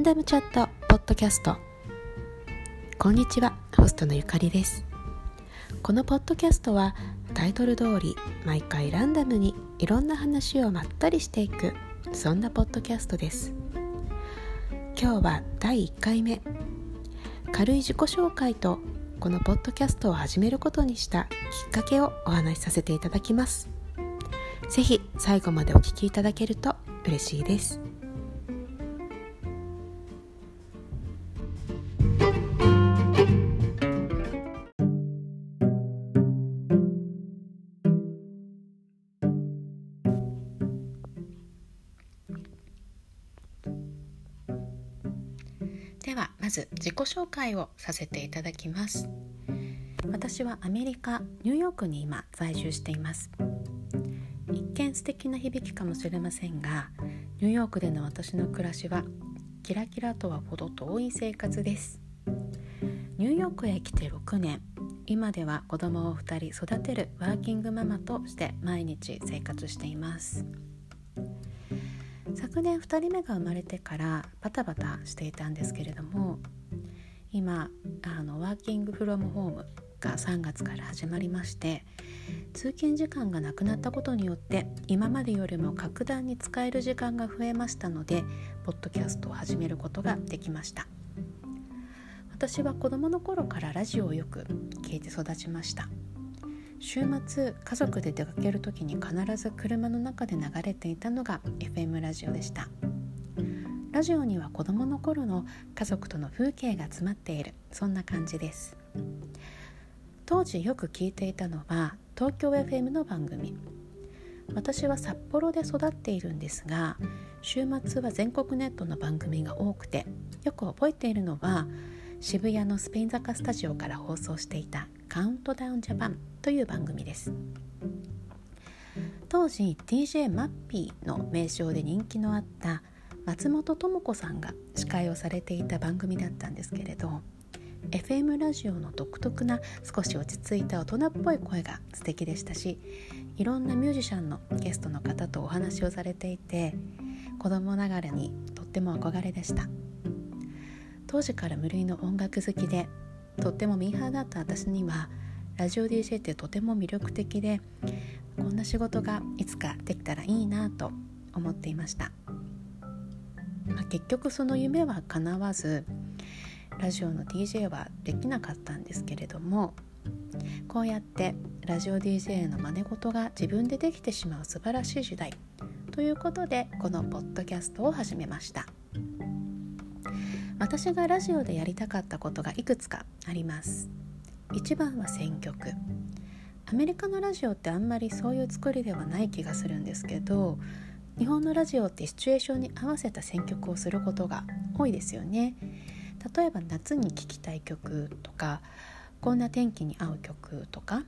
ンダムチャットポッドキャスト。こんにちはホストのゆかりです。このポッドキャストはタイトル通り毎回ランダムにいろんな話をまったりしていくそんなポッドキャストです。今日は第1回目。軽い自己紹介とこのポッドキャストを始めることにしたきっかけをお話しさせていただきます。是非最後までお聴きいただけると嬉しいです。ではまず自己紹介をさせていただきます。私はアメリカニューヨークに今在住しています。一見素敵な響きかもしれませんがニューヨークでの私の暮らしはキラキラとは程遠い生活です。ニューヨークへ来て6年今では子供を2人育てるワーキングママとして毎日生活しています。昨年2人目が生まれてからバタバタしていたんですけれども今あのワーキングフロムホームが3月から始まりまして通勤時間がなくなったことによって今までよりも格段に使える時間が増えましたのでポッドキャストを始めることができました。私は子どもの頃からラジオをよく聞いて育ちました。週末家族で出かける時に必ず車の中で流れていたのが FM ラジオでした。ラジオには子どもの頃の家族との風景が詰まっている。そんな感じです。当時よく聞いていたのは東京 FM の番組。私は札幌で育っているんですが週末は全国ネットの番組が多くてよく覚えているのは渋谷のスペイン坂スタジオから放送していた「カウントダウンジャパン」という番組です。当時 DJ マッピーの名称で人気のあった松本智子さんが司会をされていた番組だったんですけれど FM ラジオの独特な少し落ち着いた大人っぽい声が素敵でしたしいろんなミュージシャンのゲストの方とお話をされていて子供ながらにとっても憧れでした。当時から無類の音楽好きでとってもミーハーだった私にはラジオ DJ ってとても魅力的でこんな仕事がいつかできたらいいなと思っていました、まあ、結局その夢は叶わずラジオの DJ はできなかったんですけれどもこうやってラジオ DJ の真似事が自分でできてしまう素晴らしい時代ということでこのポッドキャストを始めました。私がラジオでやりたかったことがいくつかあります。一番は選曲。アメリカのラジオってあんまりそういう作りではない気がするんですけど日本のラジオってシチュエーションに合わせた選曲をすることが多いですよね。例えば夏に聴きたい曲とかこんな天気に合う曲とか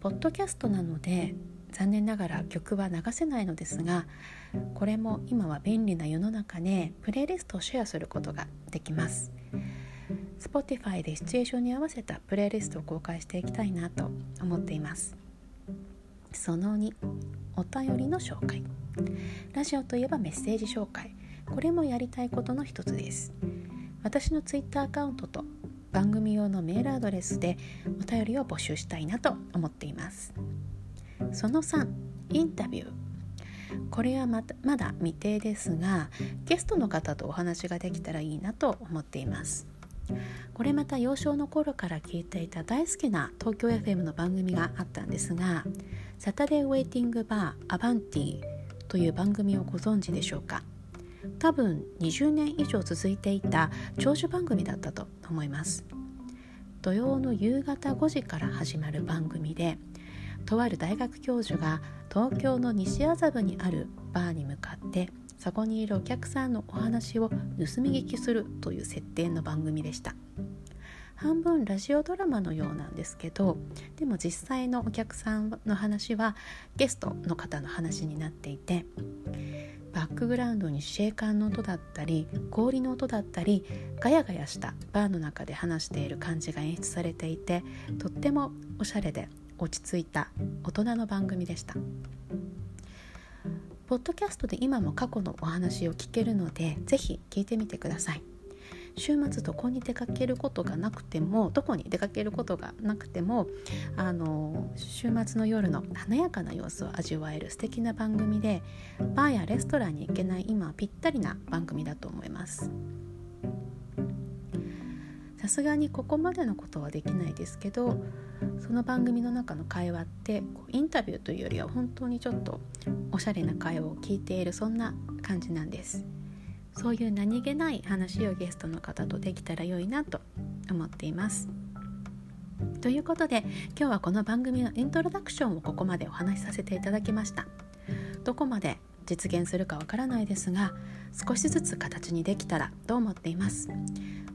ポッドキャストなので残念ながら曲は流せないのですがこれも今は便利な世の中でプレイリストをシェアすることができます。Spotify でシチュエーションに合わせたプレイリストを公開していきたいなと思っています。その2お便りの紹介。ラジオといえばメッセージ紹介。これもやりたいことの一つです。私の Twitter アカウントと番組用のメールアドレスでお便りを募集したいなと思っています。その3インタビュー。これはままだ未定ですがゲストの方とお話ができたらいいなと思っています。これまた幼少の頃から聞いていた大好きな東京 FM の番組があったんですが「サタデーウェイティングバーアバンティ」という番組をご存知でしょうか。多分20年以上続いていた長寿番組だったと思います。土曜の夕方5時から始まる番組でとある大学教授が東京の西麻布にあるバーに向かってそこにいるお客さんのお話を盗み聞きするという設定の番組でした。半分ラジオドラマのようなんですけどでも実際のお客さんの話はゲストの方の話になっていてバックグラウンドにシェーカーの音だったり氷の音だったりガヤガヤしたバーの中で話している感じが演出されていてとってもおしゃれで落ち着いた大人の番組でした。ポッドキャストで今も過去のお話を聞けるのでぜひ聞いてみてください。週末どこに出かけることがなくてもどこに出かけることがなくてもあの週末の夜の華やかな様子を味わえる素敵な番組でバーやレストランに行けない今ぴったりな番組だと思います。さすがにここまでのことはできないですけどその番組の中の会話ってインタビューというよりは本当にちょっとおしゃれな会話を聞いているそんな感じなんです。そういう何気ない話をゲストの方とできたら良いなと思っています。ということで今日はこの番組のイントロダクションをここまでお話しさせていただきました。どこまで実現するかわからないですが少しずつ形にできたらと思っています。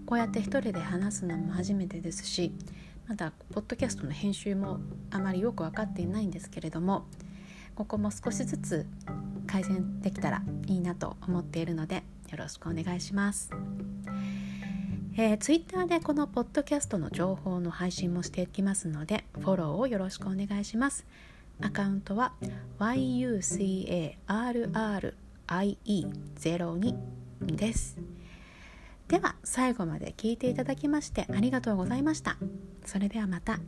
こうやって一人で話すのも初めてですしまだポッドキャストの編集もあまりよく分かっていないんですけれどもここも少しずつ改善できたらいいなと思っているのでよろしくお願いします。えー、ツイッターでこのポッドキャストの情報の配信もしていきますのでフォローをよろしくお願いします。アカウントは yucarrie02 です。では最後まで聞いていただきましてありがとうございました。それではまた。